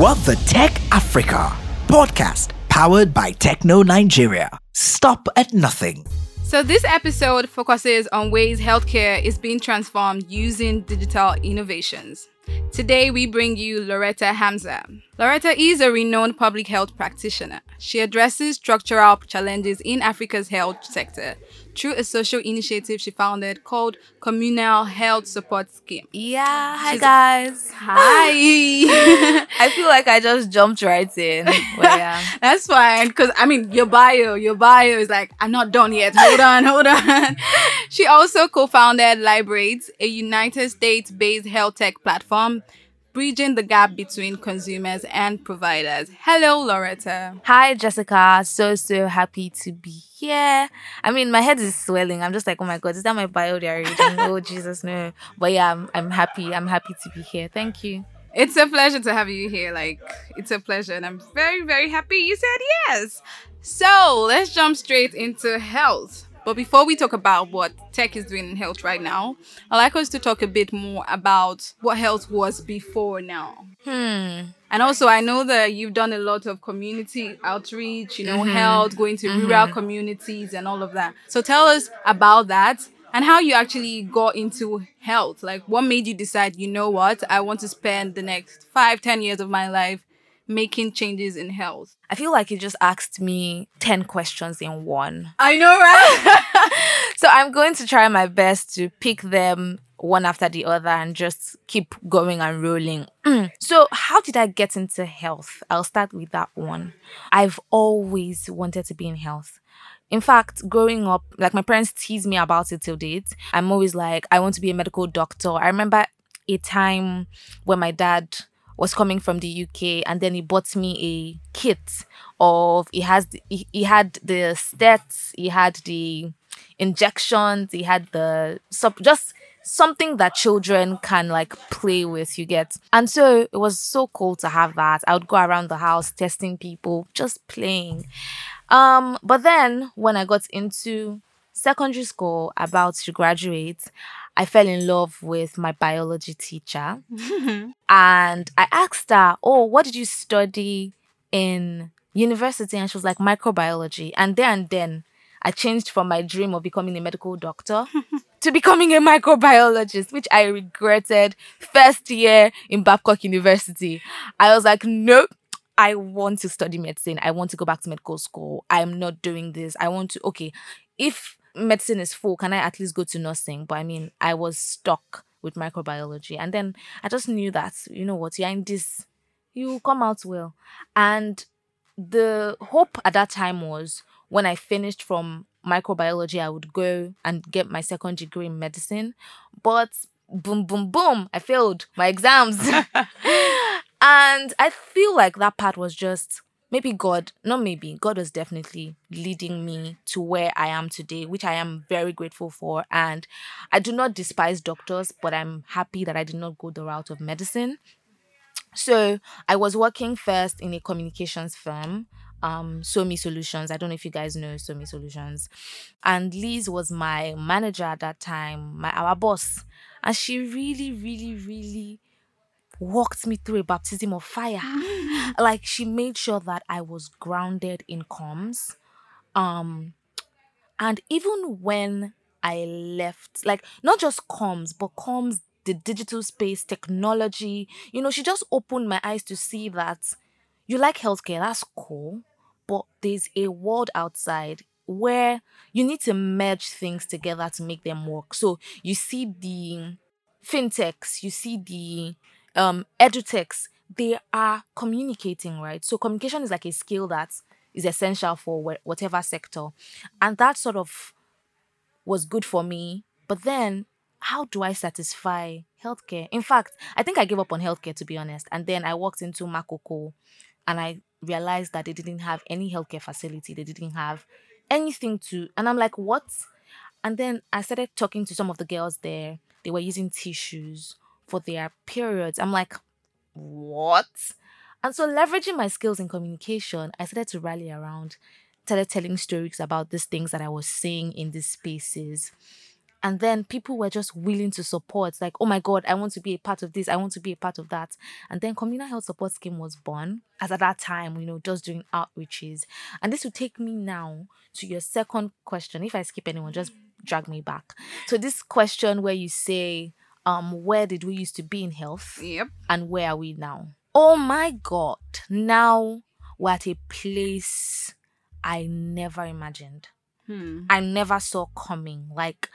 What the Tech Africa podcast powered by Tecno Nigeria. Stop at nothing. So, this episode focuses on ways healthcare is being transformed using digital innovations. Today, we bring you Lauretta Hamza. Lauretta is a renowned public health practitioner. She addresses structural challenges in Africa's health sector through a social initiative she founded called Communal Health Support Scheme. Yeah, hi She's- guys. Hi! I feel like I just jumped right in. But yeah. That's fine, because I mean, your bio, your bio is like, I'm not done yet. Hold on, hold on. she also co founded Librate, a United States based health tech platform, bridging the gap between consumers and providers. Hello, Lauretta. Hi Jessica. So so happy to be here. I mean my head is swelling. I'm just like, oh my god, is that my bio reading? oh Jesus, no. But yeah, I'm, I'm happy. I'm happy to be here. Thank you. It's a pleasure to have you here. Like, it's a pleasure, and I'm very, very happy you said yes. So, let's jump straight into health. But before we talk about what tech is doing in health right now, I'd like us to talk a bit more about what health was before now. Hmm. And also, I know that you've done a lot of community outreach, you know, health, going to rural communities and all of that. So tell us about that and how you actually got into health. Like, what made you decide, you know what, I want to spend the next five, ten years of my life making changes in health? I feel like you just asked me 10 questions in one. I know, right? So I'm going to try my best to pick them one after the other and just keep going and rolling. Mm. so, how did I get into health? I'll start with that one. I've always wanted to be in health. In fact, growing up, like my parents tease me about it till date. I'm always like, I want to be a medical doctor. I remember a time when my dad was coming from the UK and then he bought me a kit of he has he, he had the stats, he had the injections, he had the sub just something that children can like play with, you get. And so it was so cool to have that. I would go around the house testing people, just playing. Um, but then when I got into secondary school, about to graduate, I fell in love with my biology teacher. and I asked her, Oh, what did you study in university? And she was like, Microbiology. And there and then, I changed from my dream of becoming a medical doctor to becoming a microbiologist, which I regretted first year in Babcock University. I was like, Nope. I want to study medicine. I want to go back to medical school. I'm not doing this. I want to, okay, if medicine is full, can I at least go to nursing? But I mean, I was stuck with microbiology. And then I just knew that, you know what, you're in this, you come out well. And the hope at that time was when I finished from microbiology, I would go and get my second degree in medicine. But boom, boom, boom, I failed my exams. and I feel like that part was just maybe God, not maybe, God was definitely leading me to where I am today, which I am very grateful for. And I do not despise doctors, but I'm happy that I did not go the route of medicine. So I was working first in a communications firm, um, Somi Solutions. I don't know if you guys know Somi Solutions. And Liz was my manager at that time, my our boss. And she really, really, really walked me through a baptism of fire. like she made sure that I was grounded in comms. Um and even when I left, like not just comms, but comms, the digital space, technology, you know, she just opened my eyes to see that you like healthcare, that's cool, but there's a world outside where you need to merge things together to make them work. So you see the fintechs, you see the um edutechs, they are communicating, right? So communication is like a skill that is essential for wh- whatever sector. And that sort of was good for me. But then how do I satisfy healthcare? In fact, I think I gave up on healthcare to be honest. And then I walked into Makoko and I realized that they didn't have any healthcare facility. They didn't have anything to and I'm like, what? And then I started talking to some of the girls there. They were using tissues for their periods. I'm like, what? And so leveraging my skills in communication, I started to rally around, started telling stories about these things that I was seeing in these spaces. And then people were just willing to support, like, oh my God, I want to be a part of this, I want to be a part of that. And then communal health support scheme was born. As at that time, you know, just doing outreaches. And this will take me now to your second question. If I skip anyone, just drag me back. So this question where you say, um, where did we used to be in health? Yep. And where are we now? Oh my god. Now we're at a place I never imagined. Hmm. I never saw coming. Like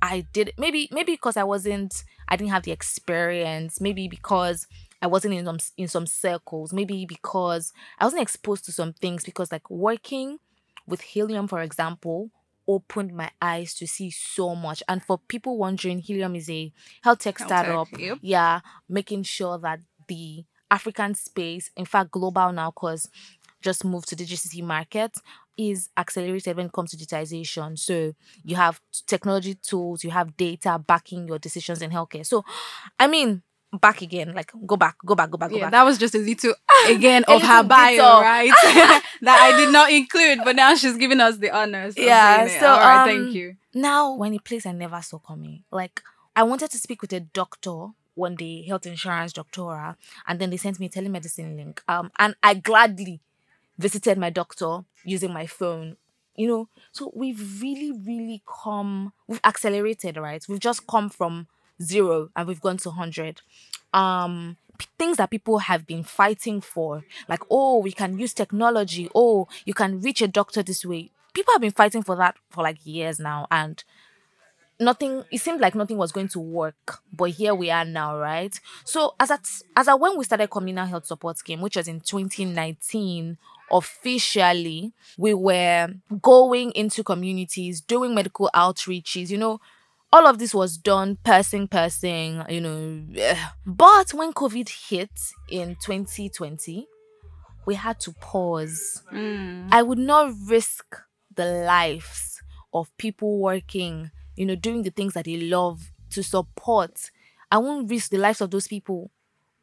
I did maybe maybe because I wasn't I didn't have the experience, maybe because I wasn't in some in some circles, maybe because I wasn't exposed to some things because like working with Helium for example opened my eyes to see so much and for people wondering Helium is a health tech Health startup tech, yep. yeah making sure that the african space in fact global now because just moved to the GCC market is accelerated when it comes to digitization. So you have technology tools, you have data backing your decisions in healthcare. So, I mean, back again, like go back, go back, go back, go Yeah, back. that was just a little again A of her little bio, detail. right? that I did not include, but now she's giving us the honors. Yeah, so, all right, um, thank you. now when a place I never saw coming. Like I wanted to speak with a doctor one day, health insurance doctora, and then they sent me a telemedicine link. Um, and I gladly visited my doctor using my phone. You know, so we've really, really come. We've accelerated, right? We've just come from zero and we've gone to hundred. Um, p- things that people have been fighting for, like oh, we can use technology. Oh, you can reach a doctor this way. People have been fighting for that for like years now, and nothing it seemed like nothing was going to work but here we are now right so as at as at when we started communal health support scheme which was in 2019 officially we were going into communities doing medical outreaches you know all of this was done person person you know eh. but when covid hit in 2020 we had to pause Mm. I would not risk the lives of people working, you know, doing the things that they love to support. I won't risk the lives of those people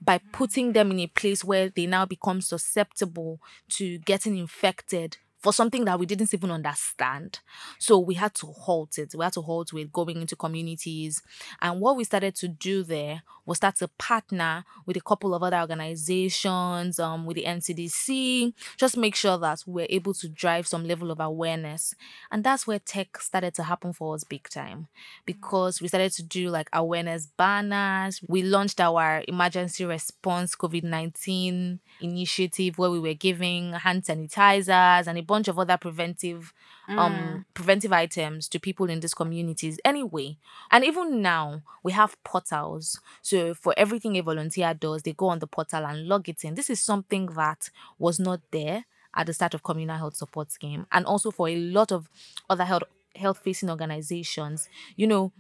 by putting them in a place where they now become susceptible to getting infected for something that we didn't even understand. So we had to halt it. We had to halt with going into communities. And what we started to do there was start to partner with a couple of other organizations, um, with the NCDC, just make sure that we're able to drive some level of awareness. And that's where tech started to happen for us big time because we started to do like awareness banners. We launched our emergency response COVID 19 initiative where we were giving hand sanitizers and a bunch of other preventive um preventive items to people in these communities anyway. And even now we have portals. So for everything a volunteer does they go on the portal and log it in. This is something that was not there at the start of communal health support scheme. And also for a lot of other health health facing organizations you know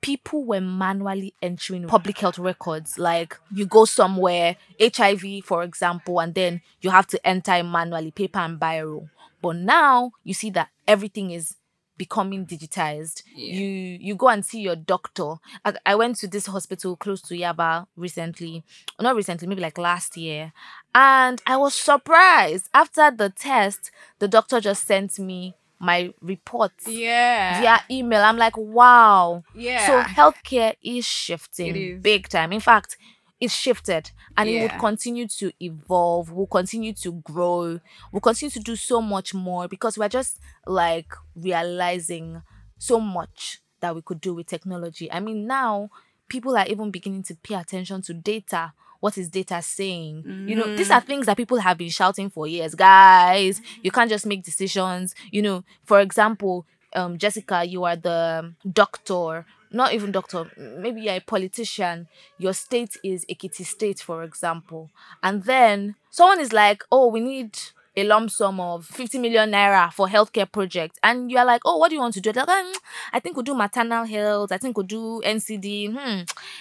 people were manually entering public health records. Like you go somewhere, HIV, for example, and then you have to enter manually, paper and biro. But now you see that everything is becoming digitized. Yeah. You you go and see your doctor. I, I went to this hospital close to Yaba recently, not recently, maybe like last year, and I was surprised. After the test, the doctor just sent me my reports Yeah. via email. I'm like, wow. Yeah. So healthcare is shifting is. big time. In fact, it's shifted and it would continue to evolve, will continue to grow, will continue to do so much more because we're just like realizing so much that we could do with technology. I mean, now people are even beginning to pay attention to data. What is data saying? You know, these are things that people have been shouting for years. Guys, you can't just make decisions. You know, for example, um, Jessica, you are the doctor, not even doctor, maybe you're a politician. Your state is Ekiti State, for example. And then someone is like, oh, we need a lump sum of 50 million naira for healthcare project. And you're like, oh, what do you want to do? Like, "Mm, I think we'll do maternal health. I think we'll do NCD. Hmm.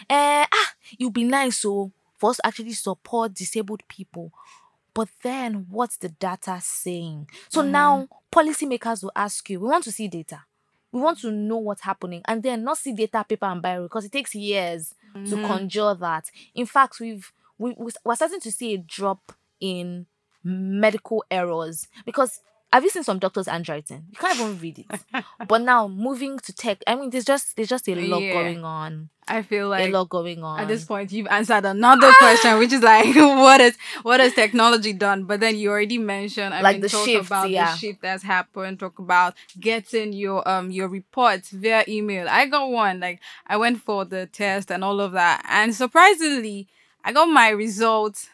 Eh, ah, would be nice so for us to actually support disabled people. But then what's the data saying? So mm. now policymakers will ask you, we want to see data. We want to know what's happening and then not see data, paper, and biro because it takes years to mm-hmm. conjure that. In fact, we've we, we- we're starting to see a drop in medical errors because have you seen some doctors' handwriting? You can't even read it. but now moving to tech, I mean, there's just there's just a lot Yeah. going on. I feel like a lot going on. At this point, you've answered another question, which is like, what is what has technology done? But then you already mentioned, I Like mean, the talk shift, about yeah. the shift that's happened. Talk about getting your um your reports via email. I got one. Like I went for the test and all of that, and surprisingly, I got my results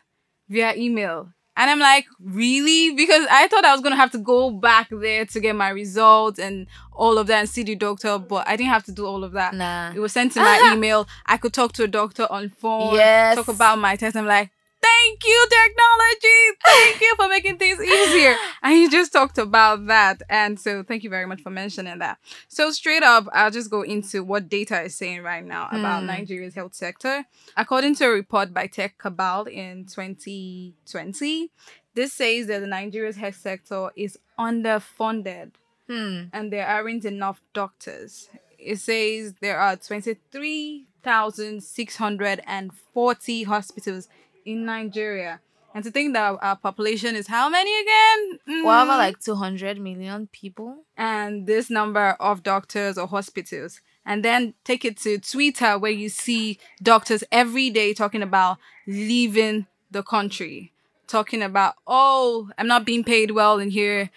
via email. And I'm like, really? Because I thought I was gonna have to go back there to get my results and all of that and see the doctor, but I didn't have to do all of that. Nah. It was sent to my email. I could talk to a doctor on phone. Yes. Talk about my test. I'm like, thank you, technology. Thank you for making things easier. And you just talked about that. And so thank you very much for mentioning that. So straight up, I'll just go into what data is saying right now about Hmm. Nigeria's health sector. According to a report by TechCabal in 2020, this says that the Nigeria's health sector is underfunded Hmm. and there aren't enough doctors. It says there are 23,640 hospitals in Nigeria. And to think that our population is how many again? Well, over Mm. like 200 million people. and this number of doctors or hospitals. And then take it to Twitter where you see doctors every day talking about leaving the country, talking about, oh, I'm not being paid well in here.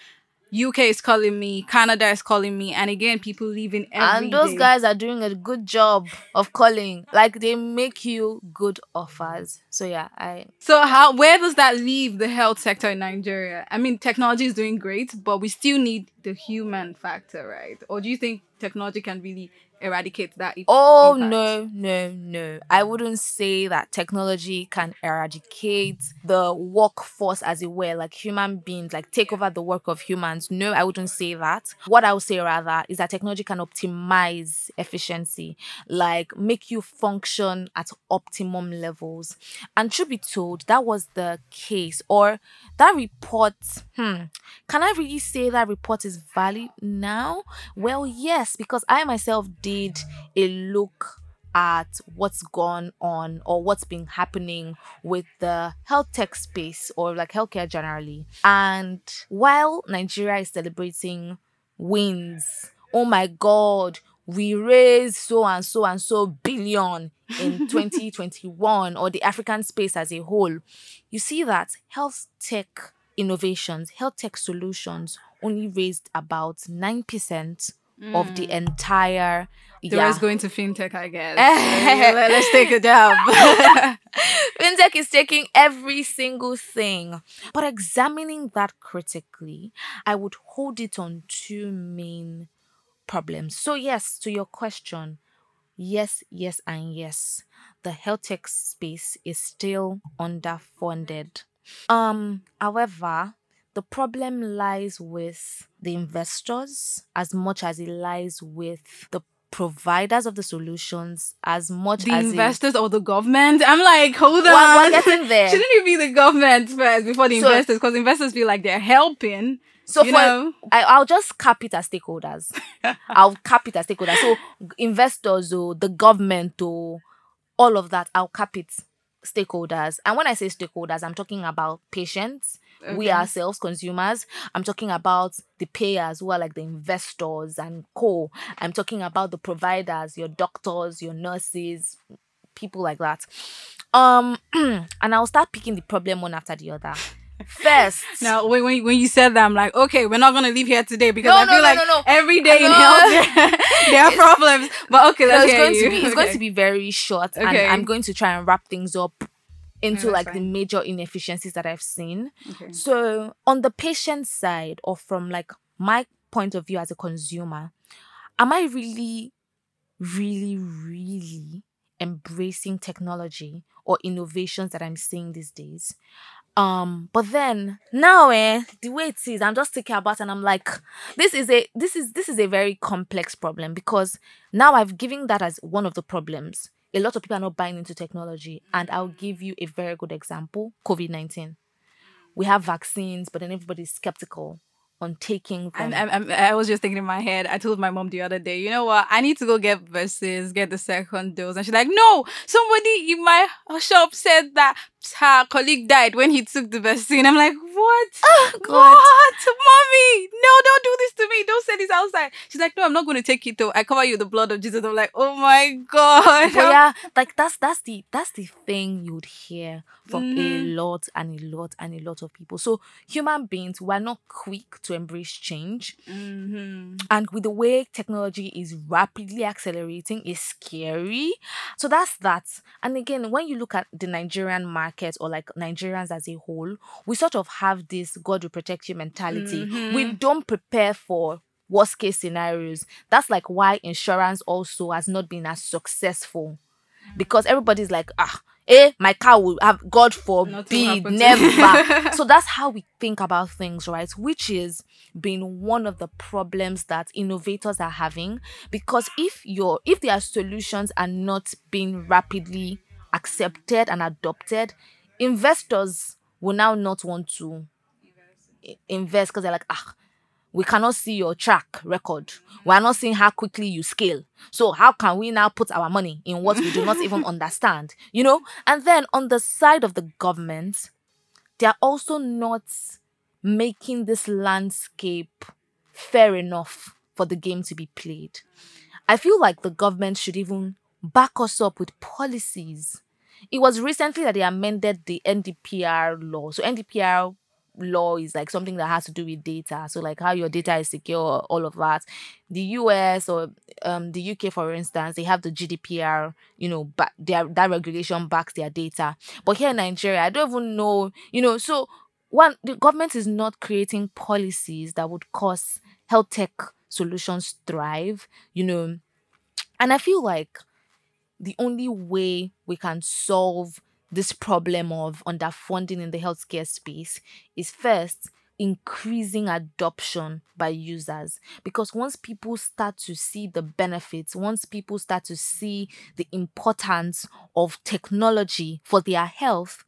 UK is calling me, Canada is calling me, and again, people leaving every and those day. guys are doing a good job of calling. Like they make you good offers. So yeah, I So how where does that leave the health sector in Nigeria? I mean, technology is doing great, but we still need the human factor, right? Or do you think technology can really eradicate that? Oh impact? no, no, no. I wouldn't say that technology can eradicate the workforce as it were, like human beings, like take over the work of humans. No, I wouldn't say that. What I would say rather is that technology can optimize efficiency, like make you function at optimum levels. And truth be told, that was the case. Or that report, hmm, can I really say that report is valid now? Well, yes, because I myself did a look at what's gone on or what's been happening with the health tech space or like healthcare generally. And while Nigeria is celebrating wins, oh my god, we raised so and so and so billion in 2021 or the African space as a whole, you see that health tech innovations, health tech solutions only raised about 9% of the entire The yeah. rest going to fintech, I guess. Let- Let's take a jab. fintech is taking every single thing. But examining that critically, I would hold it on two main problems. So, yes, to your question, yes, yes, and yes, the health tech space is still underfunded. Um, however, the problem lies with the investors as much as it lies with the providers of the solutions as much the as it- investors or the government? I'm like, hold on. We're- getting there. Shouldn't it be the government first before the So- investors? Because investors feel like they're helping. So for know? I, I'll just cap it as stakeholders. I'll cap it as stakeholders. So investors or the government or all of that, I'll cap it stakeholders. And when I say stakeholders, I'm talking about patients, we ourselves, consumers. I'm talking about the payers who are like the investors and co. I'm talking about the providers, your doctors, your nurses, people like that. Um, and I'll start picking the problem one after the other. First, Now, when, when, when you said that, I'm like, okay, we're not gonna leave here today because No, I no, feel no, like no, no. every day in health there are problems. But okay, let's it's going you. to be it's going to be very short and i'm going to try and wrap things up into that's like the major inefficiencies that i've seen. Okay. so on the patient side or from like my point of view as a consumer am i really really really embracing technology or innovations that i'm seeing these days? Um but then now eh the way it is i'm just thinking about and i'm like this is a this is this is a very complex problem because now i've given that as one of the problems a lot of people are not buying into technology and i'll give you a very good example covid-19 we have vaccines but then everybody's skeptical on taking I'm, I'm, I was just thinking in my head, I told my mom the other day, you know what? I need to go get versus, get the second dose. And she's like, no, somebody in my shop said that her colleague died when he took the vaccine. I'm like, what? what? God. What? Mommy, no, don't do this to me. Don't say this outside. She's like, no, I'm not going to take it though. I cover you with the blood of Jesus. I'm like, oh my God. But yeah, like that's that's the that's the thing you'd hear from a Mhm. lot and a lot and a lot of people. So human beings we're not quick to embrace change. hmm And with the way technology is rapidly accelerating is scary. So that's that. And again, when you look at the Nigerian market or like Nigerians as a whole, we sort of have this God will protect you mentality. We Mhm. don't prepare for worst case scenarios. That's like why insurance also has not been as successful. Because everybody's like, ah, eh, my car will have God forbid, never. so that's how we think about things, right? Which is been one of the problems that innovators are having. Because if your if their solutions are not being rapidly accepted and adopted, investors will now not want to invest because they're like, ah, we cannot see your track record. We are not seeing how quickly you scale. So how can we now put our money in what we do not even understand? You know? And then on the side of the government, they are also not making this landscape fair enough for the game to be played. I feel like the government should even back us up with policies. It was recently that they amended the NDPR law. So NDPR law is like something that has to do with data. So like how your data is secure, all of that. The US or um the UK, for instance, they have the GDPR. You know, but their that regulation backs their data. But here in Nigeria, I don't even know. You know, so one the government is not creating policies that would cause health tech solutions thrive. You know, and I feel like the only way we can solve this problem of underfunding in the healthcare space is first increasing adoption by users. Because once people start to see the benefits once people start to see the importance of technology for their health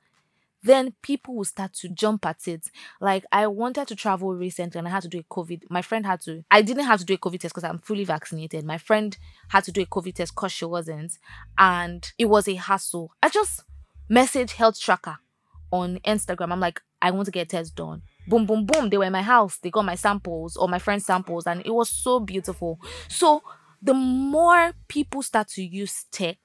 then people will start to jump at it. Like I wanted to travel recently and I had to do a COVID. My friend had to. I didn't have to do a COVID test because I'm fully vaccinated. My friend had to do a COVID test because she wasn't, and it was a hassle. I just messaged Healthtracka on Instagram. I'm like, I want to get a test done. Boom, boom, boom. They were in my house. They got my samples or my friend's samples, and it was so beautiful. So the more people start to use tech,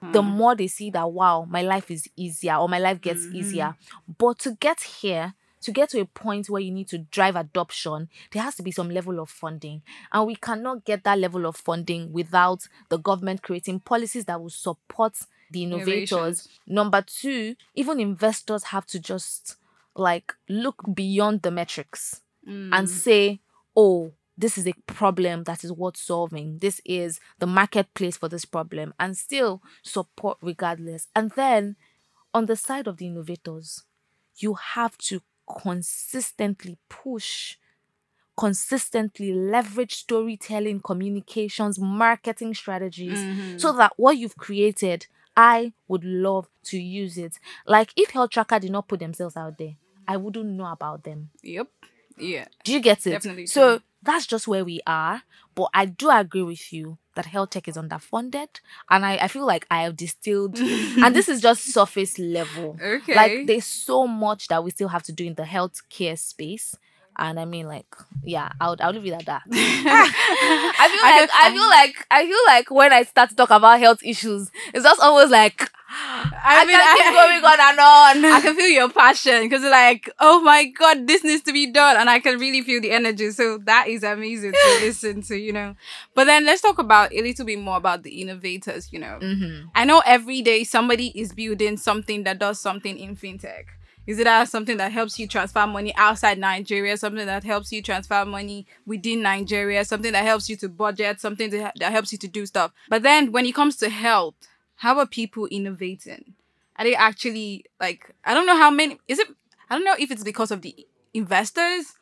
the mm. more they see that wow, my life is easier or my life gets easier. Mm-hmm. But to get here, to get to a point where you need to drive adoption, there has to be some level of funding. And we cannot get that level of funding without the government creating policies that will support the innovators. Innovations. Number two, even investors have to just like look beyond the metrics and mm. say, oh, this is a problem that is worth solving. This is the marketplace for this problem, and still support regardless. And then on the side of the innovators, you have to consistently push, consistently leverage storytelling, communications, marketing strategies mm-hmm. so that what you've created, I would love to use it. Like if Healthtracka did not put themselves out there, I wouldn't know about them. Yep. Yeah. Do you get it? Definitely So. That's just where we are. But I do agree with you that health tech is underfunded. And I, I feel like I have distilled, and this is just surface level. Okay. Like there's so much that we still have to do in the healthcare space. And I mean, like, yeah, I would I'll leave it at that. I feel like can- I feel like I feel like when I start to talk about health issues, it's just almost like I, mean, can keep I- going on and on. I can feel your passion because like, oh my god, this needs to be done, and I can really feel the energy. So that is amazing to listen to, you know. But then let's talk about a little bit more about the innovators. You know, Mhm. I know every day somebody is building something that does something in fintech. Is it something that helps you transfer money outside Nigeria, something that helps you transfer money within Nigeria, something that helps you to budget, something that helps you to do stuff. But then when it comes to health, how are people innovating? Are they actually like I don't know how many is it I don't know if it's because of the investors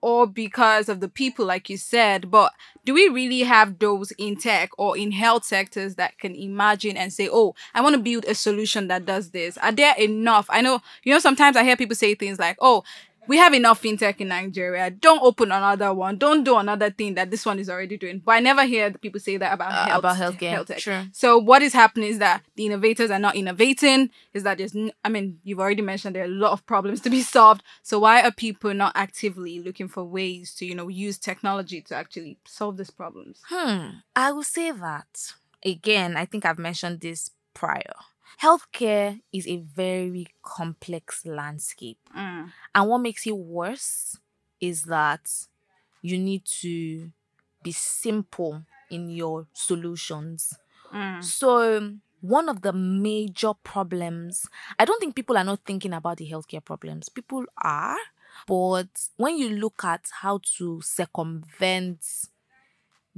or because of the people like you said, but do we really have those in tech or in health sectors that can imagine and say, "Oh, I want to build a solution that does this." Are there enough? I know, you know, sometimes I hear people say things like, "Oh, we have enough fintech in Nigeria. Don't open another one. Don't do another thing that this one is already doing. But I never hear people say that about Uh, health, about healthcare, health tech. true. So what is happening is that the innovators are not innovating. Is that there's, n- I mean, you've already mentioned there are a lot of problems to be solved. So why are people not actively looking for ways to, you know, use technology to actually solve these problems? Hmm. I will say that again. I think I've mentioned this prior. Healthcare is a very complex landscape. Mm. And what makes it worse is that you need to be simple in your solutions. Mm. So, one of the major problems, I don't think people are not thinking about the healthcare problems. People are. But when you look at how to circumvent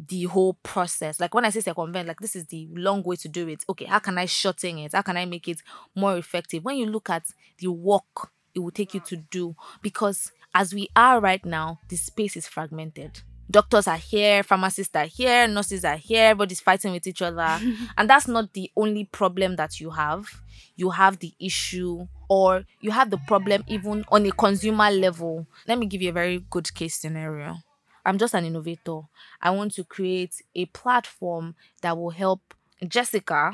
the whole process, like when I say circumvent, like this is the long way to do it. Okay, how can I shorten it? How can I make it more effective? When you look at the work it will take you to do, because as we are right now, the space is fragmented. Doctors are here, pharmacists are here, nurses are here, everybody's fighting with each other. and that's not the only problem that you have. You have the issue, or you have the problem even on a consumer level. Let me give you a very good case scenario. I'm just an innovator. I want to create a platform that will help Jessica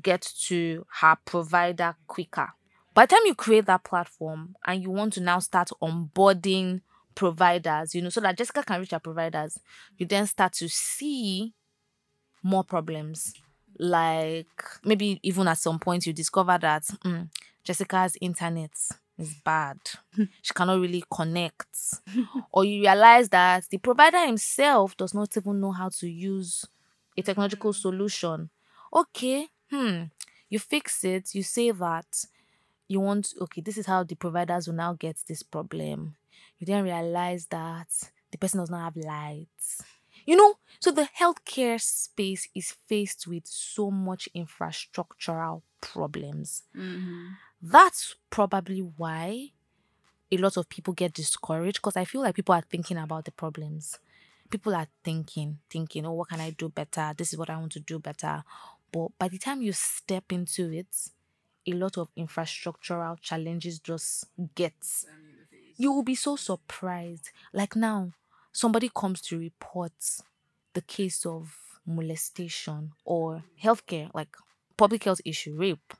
get to her provider quicker. By the time you create that platform and you want to now start onboarding providers, you know, so that Jessica can reach her providers, you then start to see more problems. Like maybe even at some point you discover that mm, Jessica's internet is bad. she cannot really connect. or you realize that the provider himself does not even know how to use a technological solution. Okay, hmm. You fix it, you say that you want okay, this is how the providers will now get this problem. You then realize that the person does not have lights. You know, so the healthcare space is faced with so much infrastructural problems. Mm-hmm. That's probably why a lot of people get discouraged because I feel like people are thinking about the problems. People are thinking, thinking, oh, what can I do better? This is what I want to do better. But by the time you step into it, a lot of infrastructural challenges just get. You will be so surprised. Like now, somebody comes to report the case of molestation or healthcare, like public health issue, rape.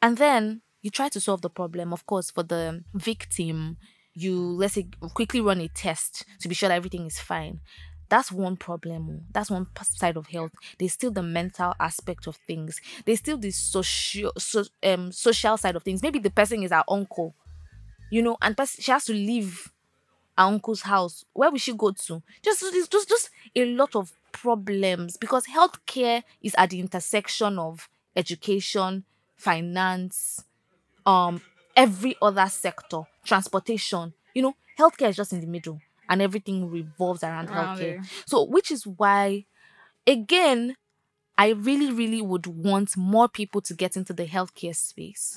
And then you try to solve the problem. Of course, for the victim, you let's say quickly run a test to be sure that everything is fine. That's one problem. That's one side of health. There's still the mental aspect of things. There's still the social, so, um, social side of things. Maybe the person is our uncle, you know, and she has to leave our uncle's house. Where will she go to? Just, just, just a lot of problems because healthcare is at the intersection of education, finance, um, every other sector, transportation. You know, healthcare is just in the middle, and everything revolves around Around healthcare. So, which is why, again, I really, really would want more people to get into the healthcare space.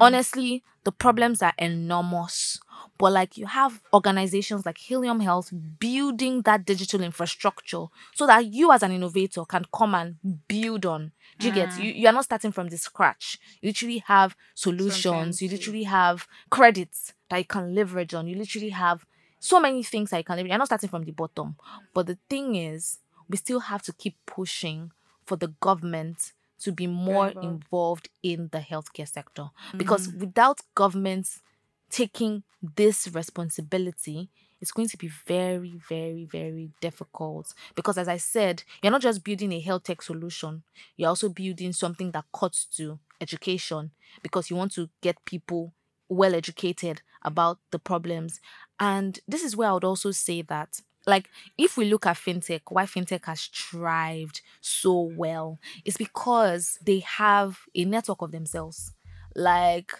Honestly, the problems are enormous. But like you have organizations like Helium Health building that digital infrastructure so that you as an innovator can come and build on. Do you get mm. you, you are not starting from the scratch. You literally have solutions, you literally have credits that you can leverage on. You literally have so many things that you can leverage. You're not starting from the bottom. But the thing is, we still have to keep pushing for the government to be more involved. involved in the healthcare sector because mm. without governments taking this responsibility it's going to be very very very difficult because as i said you're not just building a health tech solution you're also building something that cuts to education because you want to get people well educated about the problems. And this is where i would also say that like if we look at fintech why fintech has thrived so well is because they have a network of themselves. Like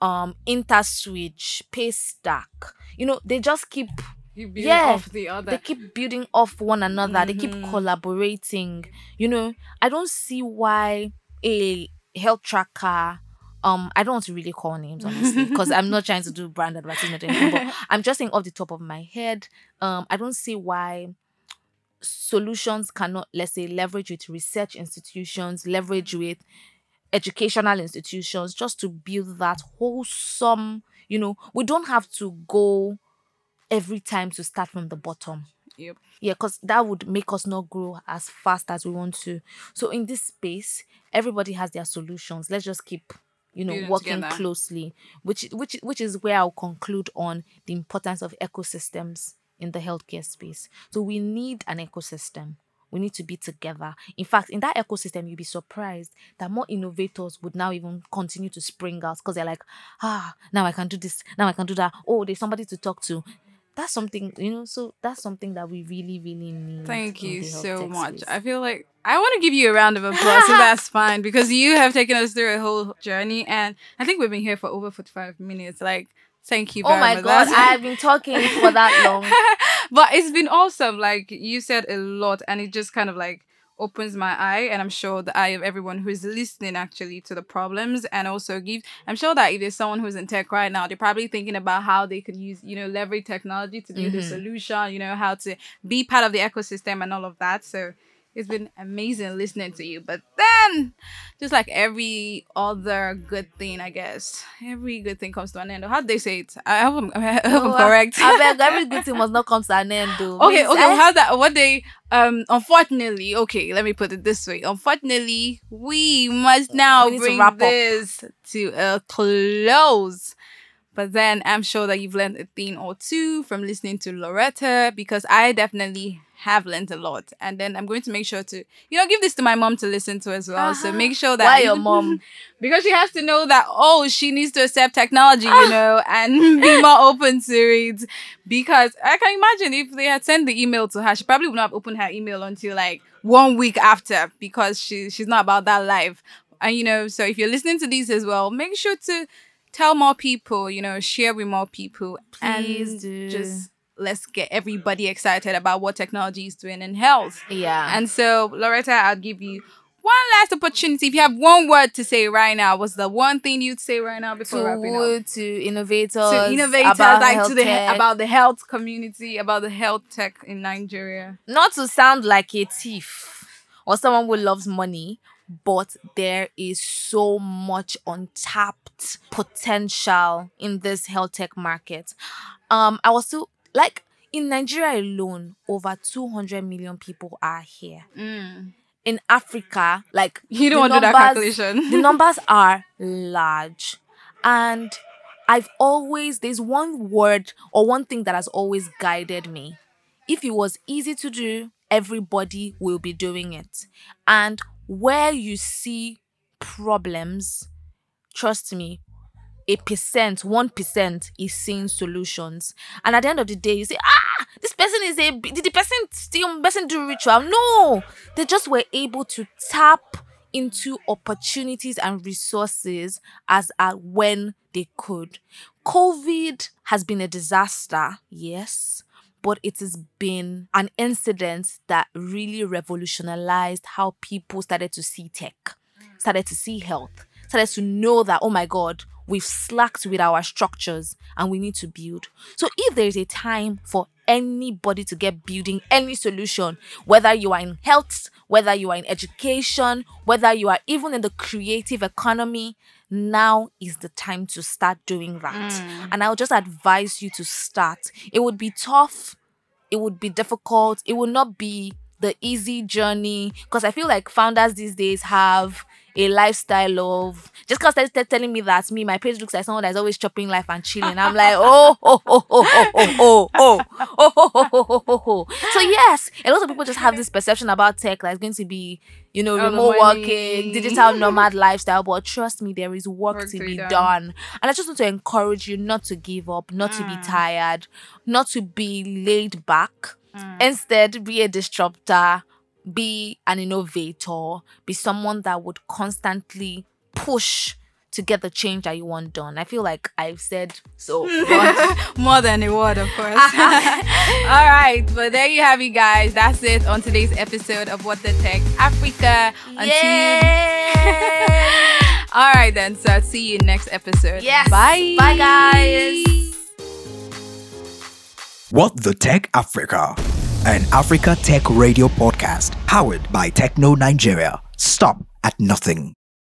um interswitch paystack you know they just keep Yeah, off the other. they keep building off one another. They keep collaborating. You know i don't see why a Healthtracka um i don't want to really call names honestly because i'm not trying to do brand advertisement or anything, but i'm just saying off the top of my head um i don't see why solutions cannot let's say leverage with research institutions leverage with educational institutions just to build that wholesome You know, we don't have to go every time to start from the bottom. Yep. Yeah, because that would make us not grow as fast as we want to. So in this space, everybody has their solutions. Let's just keep, you know, working closely. Which which which is where I'll conclude on the importance of ecosystems in the healthcare space. So we need an ecosystem. We need to be together. In fact, in that ecosystem, you'd be surprised that more innovators would now even continue to spring out because they're like, ah, now I can do this, now I can do that. Oh, there's somebody to talk to. That's something, you know, so that's something that we really, really need. Thank you so much. space. I feel like I want to give you a round of applause, that's fine because you have taken us through a whole journey, and I think we've been here for over forty-five minutes. Like, thank you. Oh my god, I've been talking for that long. but it's been awesome. Like you said a lot, and it just kind of like opens my eye, and I'm sure the eye of everyone who is listening actually to the problems, and also give. I'm sure that if there's someone who's in tech right now, they're probably thinking about how they could use, you know, leverage technology to do the mm-hmm. solution. You know, how to be part of the ecosystem and all of that. So. It's been amazing listening to you, but then, just like every other good thing, I guess every good thing comes to an end. Or how do they say it? I hope I'm, I hope I'm Oh, correct. I beg every good thing must not come to an end, though. Okay, okay. I- How that? What they? Um. Unfortunately, okay. Let me put it this way. Unfortunately, we must now We need to bring wrap up. this to a close. But then I'm sure that you've learned a thing or two from listening to Lauretta because I definitely have learned a lot. And then I'm going to make sure to, you know, give this to my mom to listen to as well. So ah, make sure that Why your mom? because she has to know that oh she needs to accept technology you ah. know and be more open to it because i can imagine if they had sent the email to her she probably would not have opened her email until like one week after because she she's not about that life and you know so if you're listening to these as well make sure to tell more people you know share with more people Please and do. just let's get everybody excited about what technology is doing in health Yeah. and so, Lauretta, I'll give you one last opportunity. If you have one word to say right now, what's the one thing you'd say right now before wrapping up? to, to innovators, To innovators, about like to the healthcare. about the health community, about the health tech in Nigeria. not to sound like a thief or someone who loves money, but there is so much untapped potential in this health tech market. Um, I was still like in Nigeria alone, over 200 million people are here. Mm. In Africa, like You don't want to do that calculation. the numbers are large and i've always there's one word or one thing that has always guided me if it was easy to do everybody will be doing it and where you see problems trust me a percent, one percent is seeing solutions, and at the end of the day, you say, "Ah, this person is a did the person still person do ritual?" No, they just were able to tap into opportunities and resources as at when they could. COVID has been a disaster, yes, but it has been an incident that really revolutionized how people started to see tech, started to see health, started to know that, oh my God, we've slacked with our structures and we need to build. So if there is a time for anybody to get building any solution, whether you are in health, whether you are in education, whether you are even in the creative economy, now is the time to start doing that. Mm. And I'll just advise you to start. It would be tough, it would be difficult, it would not be the easy journey because I feel like founders these days have a lifestyle of just because they're they're telling me that me my page looks like someone that's always chopping life and chilling. I'm like oh oh oh oh oh oh oh oh oh oh oh oh oh oh. So yes, a lot of people just have this perception about tech that it's going to be you know remote working, digital nomad lifestyle. But trust me, there is work, Work to to be done. done. And I just want to encourage you not to give up, not to be tired, not to be laid back. Instead, be a disruptor, be an innovator, be someone that would constantly push to get the change that you want done. I feel like I've said so much. More than a word, of course. All right, but there you have it, guys. That's it on today's episode of What the Tech Africa. Until All right, then. So I'll see you next episode. Yes. Bye. Bye, guys. What the Tech Africa, an Africa Tech radio podcast powered by Tecno Nigeria. Stop at nothing.